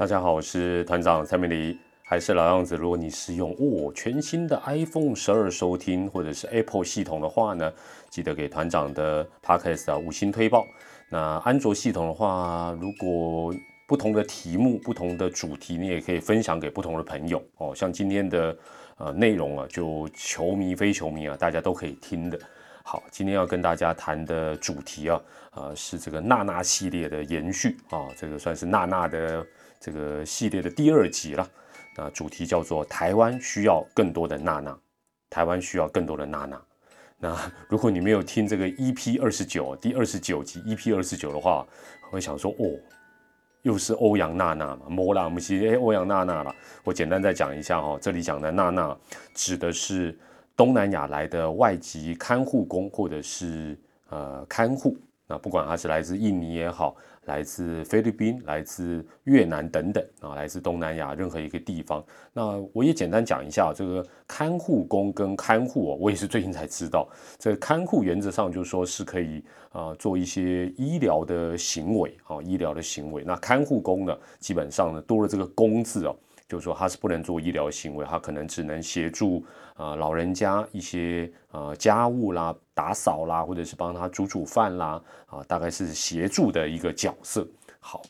大家好，我是团长蔡明黎，还是老样子。如果你是用哦全新的 iPhone 十二收听，或者是 Apple 系统的话呢，记得给团长的 Podcast 啊五星推报。那安卓系统的话，如果不同的题目、不同的主题，你也可以分享给不同的朋友哦。像今天的呃内容啊，就球迷非球迷啊，大家都可以听的。好，今天要跟大家谈的主题啊，呃是这个娜娜系列的延续啊，这个算是娜娜的。这个系列的第二集了，那主题叫做“台湾需要更多的娜娜”，台湾需要更多的娜娜。那如果你没有听这个 EP 二十九第二十九集 EP 二十九的话，会想说哦，又是欧阳娜娜嘛，摩拉姆西哎，欧阳娜娜了。我简单再讲一下哈，这里讲的娜娜指的是东南亚来的外籍看护工或者是呃看护，那不管他是来自印尼也好。来自菲律宾、来自越南等等啊，来自东南亚任何一个地方。那我也简单讲一下这个看护工跟看护哦，我也是最近才知道，这个看护原则上就是说是可以啊做一些医疗的行为啊，医疗的行为。那看护工呢，基本上呢多了这个“工”字哦。就是说他是不能做医疗行为，他可能只能协助啊老人家一些呃家务啦、打扫啦，或者是帮他煮煮饭啦，啊，大概是协助的一个角色。好，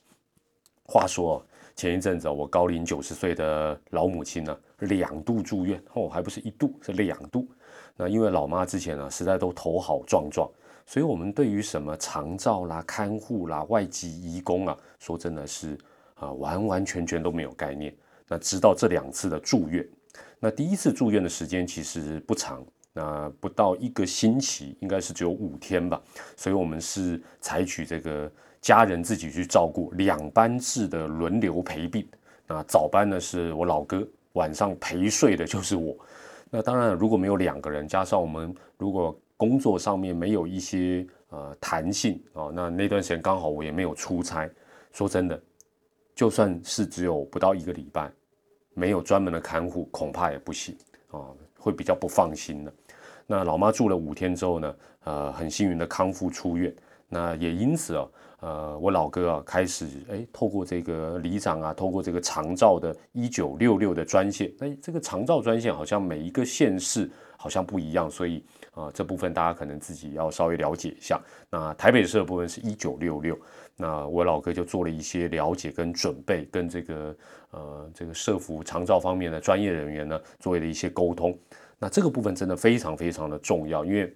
话说前一阵子我高龄九十岁的老母亲呢，两度住院哦，还不是一度，是两度。那因为老妈之前呢，实在都头好壮壮，所以我们对于什么长照啦、看护啦、外籍移工啊，说真的是啊，完完全全都没有概念。那直到这两次的住院，那第一次住院的时间其实不长，那不到一个星期，应该是只有五天吧。所以我们是采取这个家人自己去照顾，两班制的轮流陪病。那早班呢是我老哥，晚上陪睡的就是我。那当然如果没有两个人，加上我们如果工作上面没有一些呃弹性啊，那那段时间刚好我也没有出差。说真的，就算是只有不到一个礼拜。没有专门的看护，恐怕也不行啊，会比较不放心的。那老妈住了五天之后呢，呃，很幸运的康复出院。那也因此啊，呃，我老哥啊开始哎，透过这个里长啊，透过这个长照的一九六六的专线，那这个长照专线好像每一个县市好像不一样，所以啊，这部分大家可能自己要稍微了解一下。那台北市的部分是一九六六。那我老哥就做了一些了解跟准备，跟这个呃这个社服长照方面的专业人员呢，做了一些沟通。那这个部分真的非常非常的重要，因为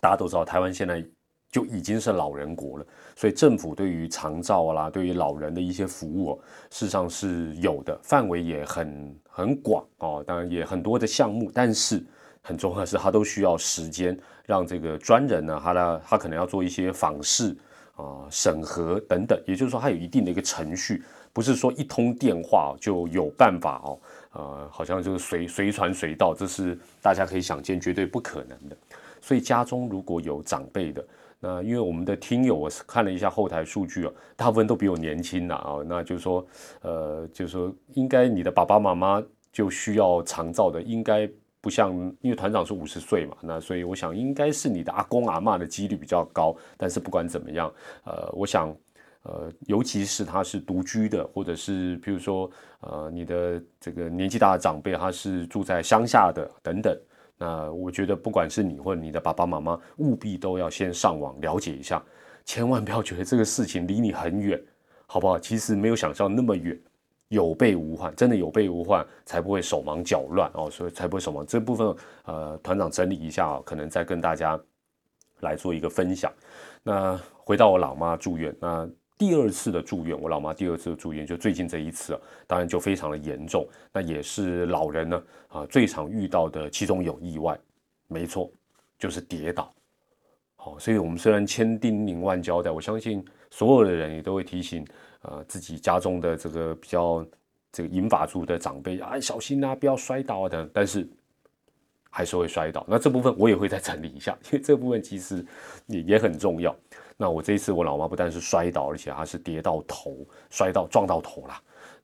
大家都知道台湾现在就已经是老人国了，所以政府对于长照啦，对于老人的一些服务，事实上是有的，范围也很很广哦，当然也很多的项目，但是很重要的是，它都需要时间，让这个专人呢，他的他可能要做一些访视。啊，审核等等，也就是说，它有一定的一个程序，不是说一通电话就有办法哦。呃，好像就是随随传随到，这是大家可以想见，绝对不可能的。所以家中如果有长辈的，那因为我们的听友，我是看了一下后台数据哦，大部分都比我年轻的啊，那就是说，呃，就是说，应该你的爸爸妈妈就需要长照的，应该。不像，因为团长是五十岁嘛，那所以我想应该是你的阿公阿妈的几率比较高。但是不管怎么样，呃，我想，呃，尤其是他是独居的，或者是比如说，呃，你的这个年纪大的长辈，他是住在乡下的等等，那我觉得不管是你或者你的爸爸妈妈，务必都要先上网了解一下，千万不要觉得这个事情离你很远，好不好？其实没有想象那么远。有备无患，真的有备无患，才不会手忙脚乱哦，所以才不会手忙。这部分，呃，团长整理一下可能再跟大家来做一个分享。那回到我老妈住院，那第二次的住院，我老妈第二次的住院就最近这一次啊，当然就非常的严重。那也是老人呢啊最常遇到的其中有意外，没错，就是跌倒。好，所以我们虽然千叮咛万交代，我相信所有的人也都会提醒。呃，自己家中的这个比较这个银发族的长辈啊，小心啊，不要摔倒啊等，但是还是会摔倒。那这部分我也会再整理一下，因为这部分其实也也很重要。那我这一次我老妈不但是摔倒，而且她是跌到头，摔到撞到头了，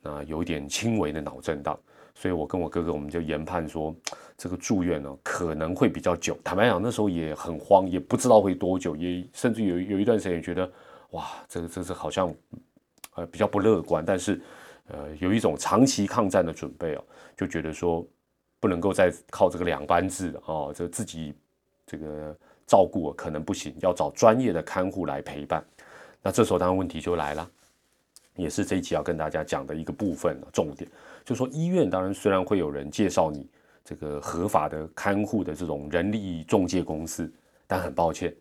那有一点轻微的脑震荡。所以我跟我哥哥我们就研判说，这个住院呢可能会比较久。坦白讲，那时候也很慌，也不知道会多久，也甚至有有一段时间也觉得，哇，这个这是好像。呃，比较不乐观，但是，呃，有一种长期抗战的准备哦，就觉得说不能够再靠这个两班制哦，这自己这个照顾可能不行，要找专业的看护来陪伴。那这时候当然问题就来了，也是这一集要跟大家讲的一个部分重点，就说医院当然虽然会有人介绍你这个合法的看护的这种人力中介公司，但很抱歉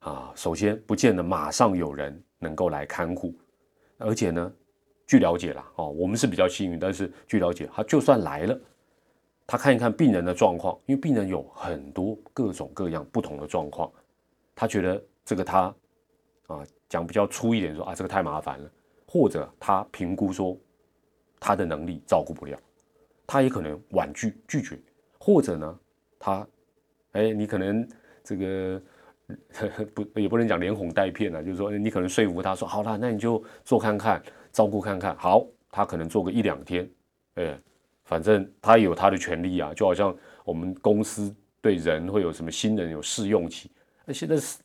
啊，首先不见得马上有人能够来看护，而且呢，据了解啦，哦，我们是比较幸运，但是据了解，他就算来了，他看一看病人的状况，因为病人有很多各种各样不同的状况，他觉得这个他啊。讲比较粗一点说啊，这个太麻烦了，或者他评估说他的能力照顾不了，他也可能婉拒拒绝，或者呢，他哎，你可能这个 不也不能讲连哄带骗啊，就是说你可能说服他说好了，那你就做看看，照顾看看，好，他可能做个一两天，哎，反正他有他的权利啊，就好像我们公司对人会有什么新人有试用期，那现在是。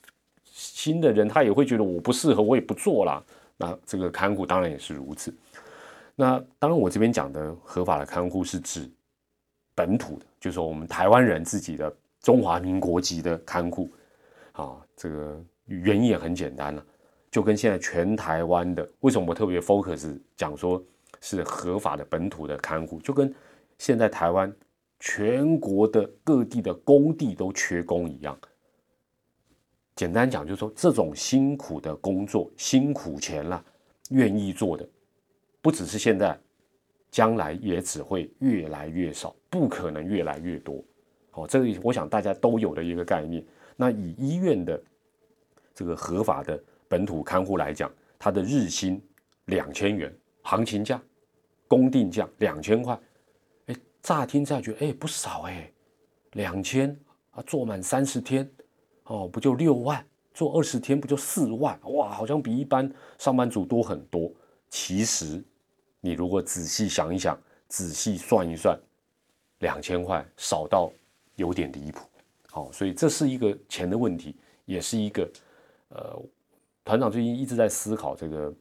新的人他也会觉得我不适合，我也不做了。那这个看护当然也是如此。那当然，我这边讲的合法的看护是指本土的，就是说我们台湾人自己的中华民国籍的看护。啊，这个原因也很简单了，就跟现在全台湾的为什么我特别 focus 讲说是合法的本土的看护，就跟现在台湾全国的各地的工地都缺工一样。简单讲，就是说这种辛苦的工作，辛苦钱了，愿意做的，不只是现在，将来也只会越来越少，不可能越来越多。好，这个我想大家都有的一个概念。那以医院的这个合法的本土看护来讲，他的日薪两千元，行情价，公定价两千块。哎，乍听下去，哎，不少哎，两千啊，做满三十天。哦，不就六万做二十天不就四万哇？好像比一般上班族多很多。其实，你如果仔细想一想，仔细算一算，两千块少到有点离谱。好，所以这是一个钱的问题，也是一个呃，团长最近一直在思考这个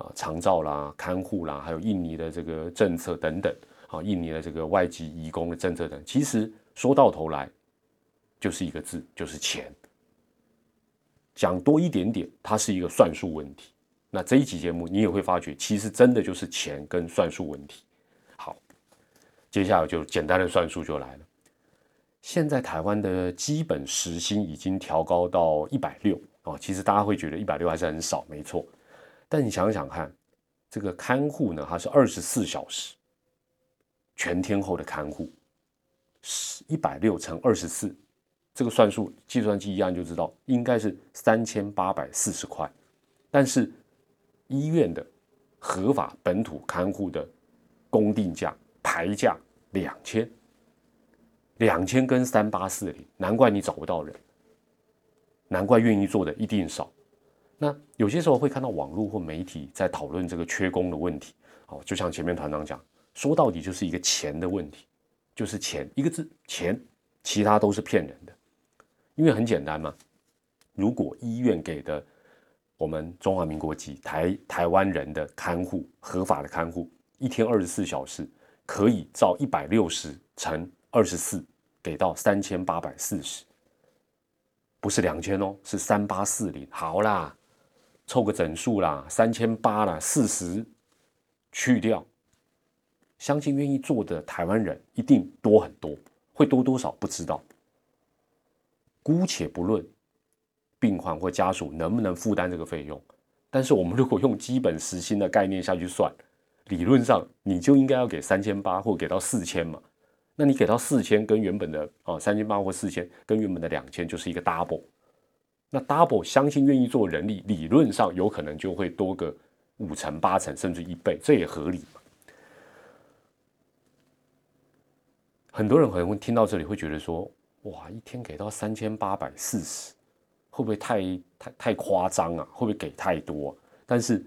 啊，长照啦、看护啦，还有印尼的这个政策等等。啊，印尼的这个外籍移工的政策等，其实说到头来就是一个字，就是钱。讲多一点点，它是一个算术问题。那这一期节目，你也会发觉，其实真的就是钱跟算术问题。好，接下来就简单的算术就来了。现在台湾的基本时薪已经调高到一百六啊，其实大家会觉得一百六还是很少，没错。但你想想看，这个看护呢，它是二十四小时全天候的看护，是一百六乘二十四。这个算术，计算机一按就知道，应该是三千八百四十块。但是医院的合法本土看护的公定价牌价两千，两千跟三八四零，难怪你找不到人，难怪愿意做的一定少。那有些时候会看到网络或媒体在讨论这个缺工的问题，哦，就像前面团长讲，说到底就是一个钱的问题，就是钱一个字钱，其他都是骗人的。因为很简单嘛，如果医院给的我们中华民国籍台台湾人的看护合法的看护，一天二十四小时可以照一百六十乘二十四给到三千八百四十，不是两千哦，是三八四零。好啦，凑个整数啦，三千八啦，四十去掉，相信愿意做的台湾人一定多很多，会多多少不知道。姑且不论病患或家属能不能负担这个费用，但是我们如果用基本时薪的概念下去算，理论上你就应该要给三千八或给到四千嘛。那你给到四千，跟原本的啊三千八或四千，跟原本的两千就是一个 double。那 double 相信愿意做人力，理论上有可能就会多个五成、八成，甚至一倍，这也合理。很多人可能会听到这里会觉得说。哇，一天给到三千八百四十，会不会太太太夸张啊？会不会给太多？但是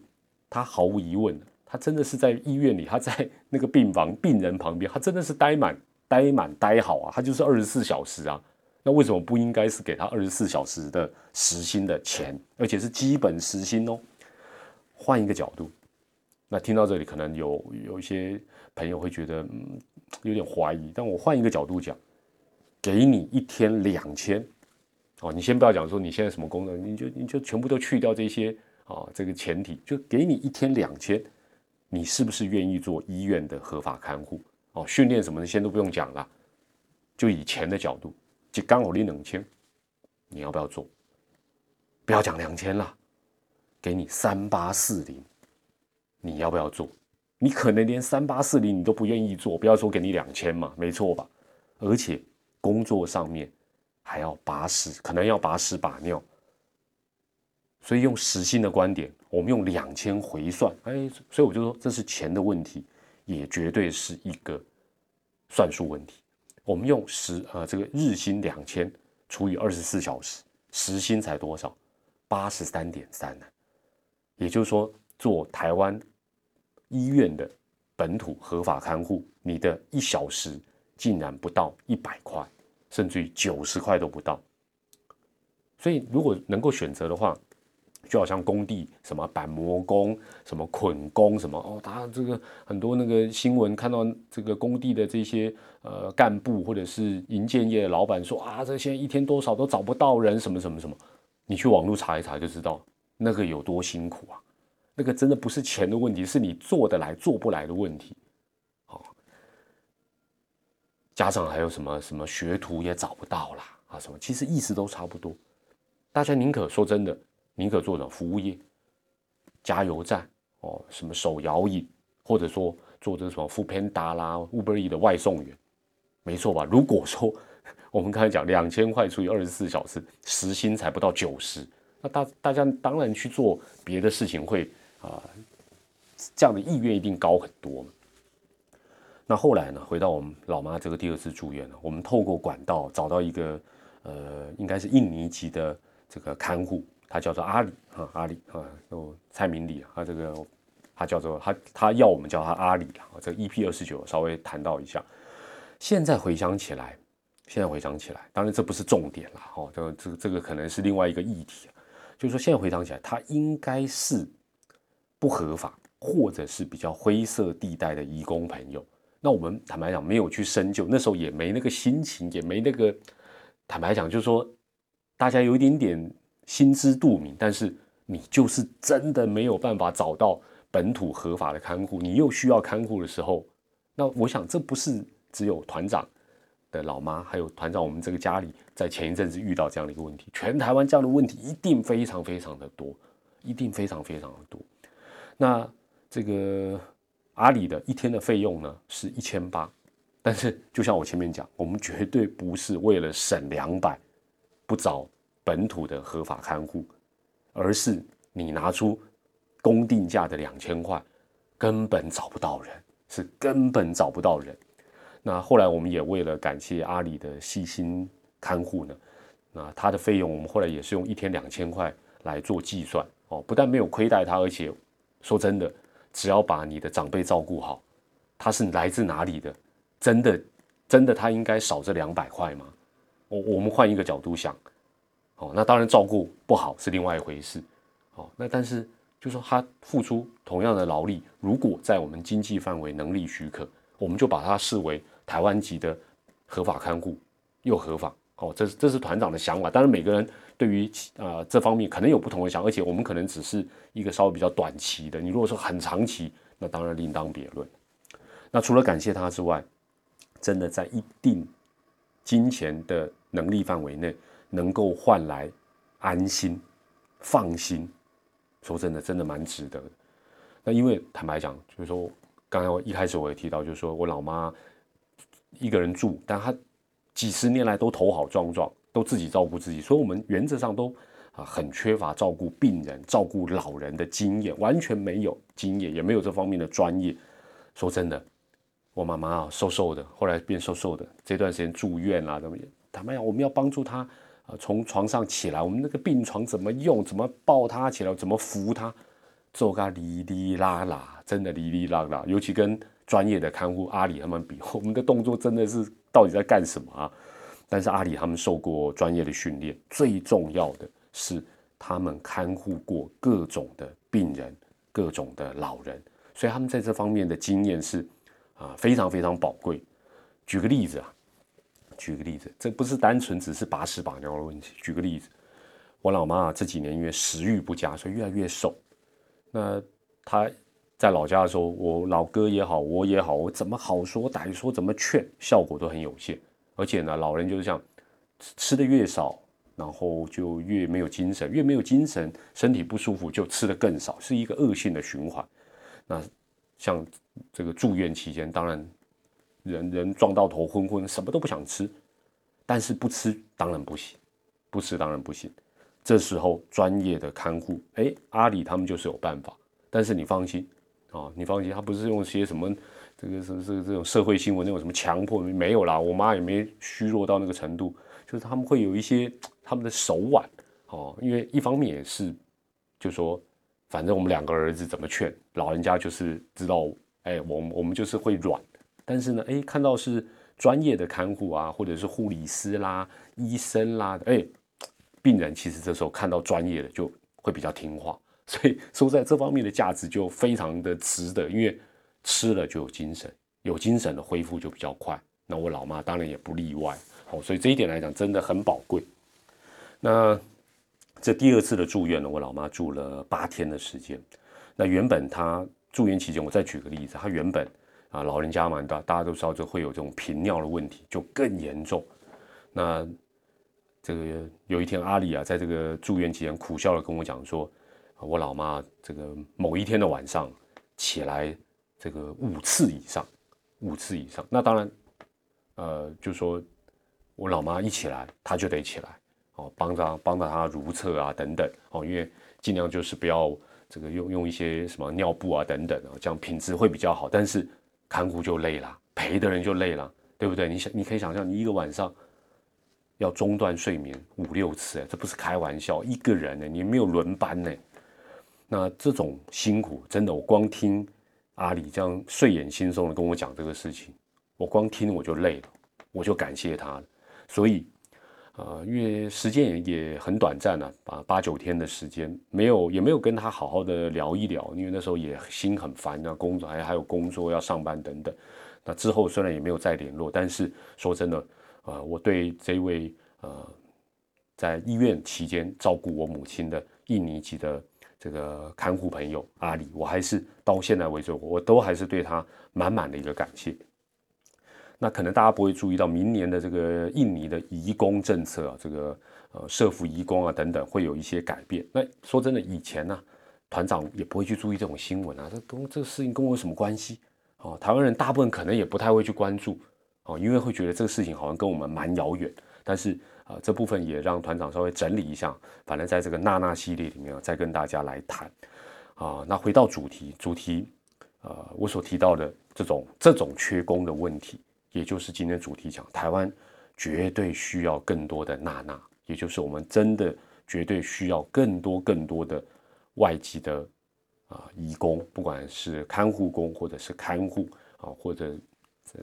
他毫无疑问，他真的是在医院里，他在那个病房病人旁边，他真的是待满待满待好啊，他就是二十四小时啊。那为什么不应该是给他二十四小时的时薪的钱，而且是基本时薪哦？换一个角度，那听到这里，可能有有一些朋友会觉得嗯有点怀疑，但我换一个角度讲，给你一天两千，哦，你先不要讲说你现在什么功能，你就你就全部都去掉这些啊，这个前提就给你一天两千，你是不是愿意做医院的合法看护？哦，训练什么的先都不用讲了，就以钱的角度，就刚好你两千，你要不要做？不要讲两千了，给你三八四零，你要不要做？你可能连三八四零你都不愿意做，不要说给你两千嘛，没错吧？而且工作上面还要把屎，可能要把屎把尿，所以用实心的观点，我们用两千回算，哎，所以我就说这是钱的问题，也绝对是一个算术问题。我们用时呃这个日薪两千除以二十四小时，时薪才多少？八十三点三呢，也就是说，做台湾医院的本土合法看护，你的一小时竟然不到一百块，甚至于九十块都不到。所以，如果能够选择的话，就好像工地什么板模工、什么捆工什么哦，他这个很多那个新闻看到这个工地的这些呃干部或者是营建业的老板说啊，这现在一天多少都找不到人，什么什么什么。你去网络查一查就知道，那个有多辛苦啊！那个真的不是钱的问题，是你做得来做不来的问题。哦，家长还有什么什么学徒也找不到啦啊？什么？其实意思都差不多。大家宁可说真的，宁可做种服务业，加油站哦，什么手摇椅，或者说做这什么富 Panda 啦、Uber E 的外送员，没错吧？如果说。我们刚才讲两千块除以二十四小时，时薪才不到九十，那大大家当然去做别的事情会啊，这样的意愿一定高很多。那后来呢，回到我们老妈这个第二次住院了，我们透过管道找到一个呃，应该是印尼籍的这个看护，他叫做阿里啊，阿里啊，有蔡明礼啊，他这个他叫做他他要我们叫他阿里啊，这 EP 二十九稍微谈到一下，现在回想起来。现在回想起来，当然这不是重点了，哦，这个这个这个可能是另外一个议题就是说，现在回想起来，他应该是不合法或者是比较灰色地带的义工朋友。那我们坦白讲，没有去深究，那时候也没那个心情，也没那个坦白讲，就是说大家有一点点心知肚明，但是你就是真的没有办法找到本土合法的看护，你又需要看护的时候，那我想这不是只有团长。的老妈，还有团长，我们这个家里在前一阵子遇到这样的一个问题，全台湾这样的问题一定非常非常的多，一定非常非常的多。那这个阿里的一天的费用呢是一千八，但是就像我前面讲，我们绝对不是为了省两百不找本土的合法看护，而是你拿出公定价的两千块，根本找不到人，是根本找不到人。那后来我们也为了感谢阿里的细心看护呢，那他的费用我们后来也是用一天两千块来做计算哦，不但没有亏待他，而且说真的，只要把你的长辈照顾好，他是来自哪里的，真的真的他应该少这两百块吗？我我们换一个角度想，哦，那当然照顾不好是另外一回事，哦，那但是就说他付出同样的劳力，如果在我们经济范围能力许可，我们就把他视为。台湾籍的合法看护又合法，哦，这是这是团长的想法。当然，每个人对于啊这方面可能有不同的想，而且我们可能只是一个稍微比较短期的。你如果说很长期，那当然另当别论。那除了感谢他之外，真的在一定金钱的能力范围内，能够换来安心、放心，说真的，真的蛮值得。那因为坦白讲，就是说，刚才我一开始我也提到，就是说我老妈。一个人住，但她几十年来都头好壮壮，都自己照顾自己，所以我们原则上都啊很缺乏照顾病人、照顾老人的经验，完全没有经验，也没有这方面的专业。说真的，我妈妈啊瘦瘦的，后来变瘦瘦的，这段时间住院啊，怎么坦白讲，我们要帮助她啊从床上起来，我们那个病床怎么用，怎么抱他起来，怎么扶他，做个哩哩啦啦，真的哩哩啦啦，尤其跟。专业的看护阿里他们比 我们的动作真的是到底在干什么啊？但是阿里他们受过专业的训练，最重要的是他们看护过各种的病人、各种的老人，所以他们在这方面的经验是啊非常非常宝贵。举个例子啊，举个例子，这不是单纯只是把屎把尿的问题。举个例子，我老妈这几年因为食欲不佳，所以越来越瘦。那她在老家的时候，我老哥也好，我也好，我怎么好说歹说，怎么劝，效果都很有限。而且呢，老人就是这样，吃的越少，然后就越没有精神，越没有精神，身体不舒服就吃的更少，是一个恶性的循环。那像这个住院期间，当然人人撞到头昏昏，什么都不想吃，但是不吃当然不行，不吃当然不行。这时候专业的看护，哎，阿里他们就是有办法。但是你放心啊，你放心，他不是用些什么。这个是这个这种社会新闻那种什么强迫没有啦，我妈也没虚弱到那个程度，就是他们会有一些他们的手腕哦，因为一方面也是，就说反正我们两个儿子怎么劝老人家就是知道，哎，我们我们就是会软，但是呢，哎，看到是专业的看护啊，或者是护理师啦、医生啦，哎，病人其实这时候看到专业的就会比较听话，所以说在这方面的价值就非常的值得，因为。吃了就有精神，有精神的恢复就比较快。那我老妈当然也不例外，哦，所以这一点来讲真的很宝贵。那这第二次的住院呢，我老妈住了八天的时间。那原本她住院期间，我再举个例子，她原本啊老人家嘛，大大家都知道，就会有这种频尿的问题，就更严重。那这个有一天阿里啊，在这个住院期间苦笑的跟我讲说，我老妈这个某一天的晚上起来。这个五次以上，五次以上，那当然，呃，就说我老妈一起来，她就得起来，哦，帮着帮着她如厕啊等等，哦，因为尽量就是不要这个用用一些什么尿布啊等等啊，这样品质会比较好。但是看护就累了，陪的人就累了，对不对？你想，你可以想象，你一个晚上要中断睡眠五六次，这不是开玩笑，一个人呢，你没有轮班呢，那这种辛苦，真的，我光听。阿里这样睡眼惺忪的跟我讲这个事情，我光听我就累了，我就感谢他了。所以，呃，因为时间也也很短暂了，啊，八九天的时间，没有也没有跟他好好的聊一聊，因为那时候也心很烦啊，工作还还有工作要上班等等。那之后虽然也没有再联络，但是说真的，呃，我对这位呃在医院期间照顾我母亲的印尼籍的。这个看护朋友阿里，我还是到现在为止，我都还是对他满满的一个感谢。那可能大家不会注意到，明年的这个印尼的移工政策啊，这个呃社服移工啊等等，会有一些改变。那说真的，以前呢，团长也不会去注意这种新闻啊，这跟这个事情跟我有什么关系？哦，台湾人大部分可能也不太会去关注哦，因为会觉得这个事情好像跟我们蛮遥远。但是啊，这部分也让团长稍微整理一下，反正在这个娜娜系列里面啊，再跟大家来谈啊。那回到主题，主题呃，我所提到的这种这种缺工的问题，也就是今天主题讲，台湾绝对需要更多的娜娜，也就是我们真的绝对需要更多更多的外籍的啊义工，不管是看护工或者是看护啊，或者。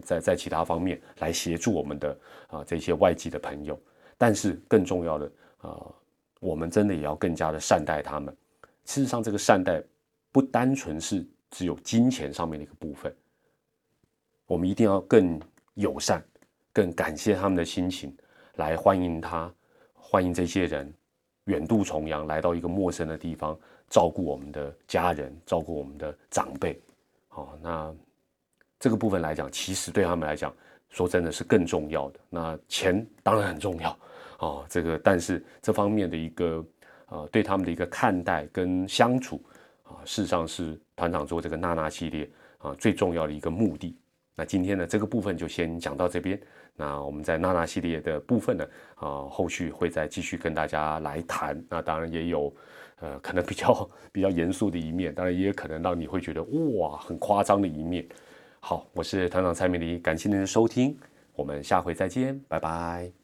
在在其他方面来协助我们的啊这些外籍的朋友，但是更重要的啊，我们真的也要更加的善待他们。事实上，这个善待不单纯是只有金钱上面的一个部分，我们一定要更友善、更感谢他们的心情，来欢迎他，欢迎这些人远渡重洋来到一个陌生的地方，照顾我们的家人，照顾我们的长辈。好，那。这个部分来讲，其实对他们来讲，说真的是更重要的。那钱当然很重要啊，这个但是这方面的一个呃对他们的一个看待跟相处啊，事实上是团长做这个娜娜系列啊最重要的一个目的。那今天的，这个部分就先讲到这边。那我们在娜娜系列的部分呢，啊，后续会再继续跟大家来谈。那当然也有呃可能比较比较严肃的一面，当然也有可能让你会觉得哇很夸张的一面。好，我是团长蔡明黎，感谢您的收听，我们下回再见，拜拜。